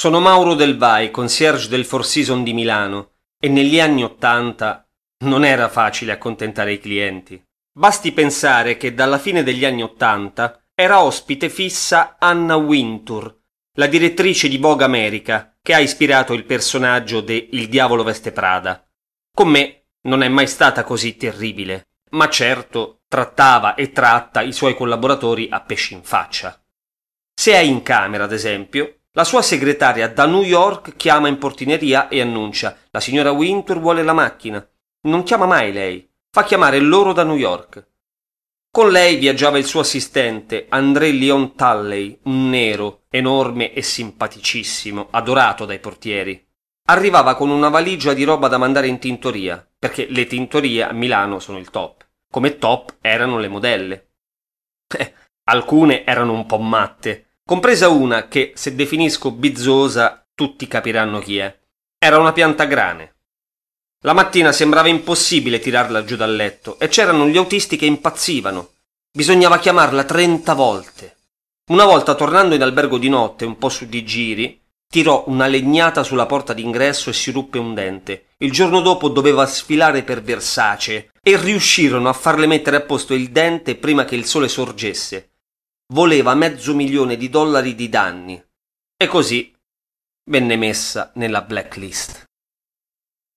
Sono Mauro Del Vai, concierge del Four Seasons di Milano, e negli anni Ottanta non era facile accontentare i clienti. Basti pensare che dalla fine degli anni Ottanta era ospite fissa Anna Wintour, la direttrice di Vogue America, che ha ispirato il personaggio de Il diavolo veste Prada. Con me non è mai stata così terribile, ma certo trattava e tratta i suoi collaboratori a pesci in faccia. Se è in camera, ad esempio, la sua segretaria da New York chiama in portineria e annuncia La signora Wintour vuole la macchina. Non chiama mai lei, fa chiamare loro da New York. Con lei viaggiava il suo assistente, André Leon Talley, un nero, enorme e simpaticissimo, adorato dai portieri. Arrivava con una valigia di roba da mandare in tintoria, perché le tintorie a Milano sono il top. Come top erano le modelle. Eh, alcune erano un po' matte, compresa una che, se definisco bizzosa, tutti capiranno chi è. Era una pianta grane, la mattina sembrava impossibile tirarla giù dal letto e c'erano gli autisti che impazzivano. Bisognava chiamarla trenta volte. Una volta tornando in albergo di notte, un po' su di giri, tirò una legnata sulla porta d'ingresso e si ruppe un dente. Il giorno dopo doveva sfilare per Versace e riuscirono a farle mettere a posto il dente prima che il sole sorgesse. Voleva mezzo milione di dollari di danni. E così venne messa nella blacklist.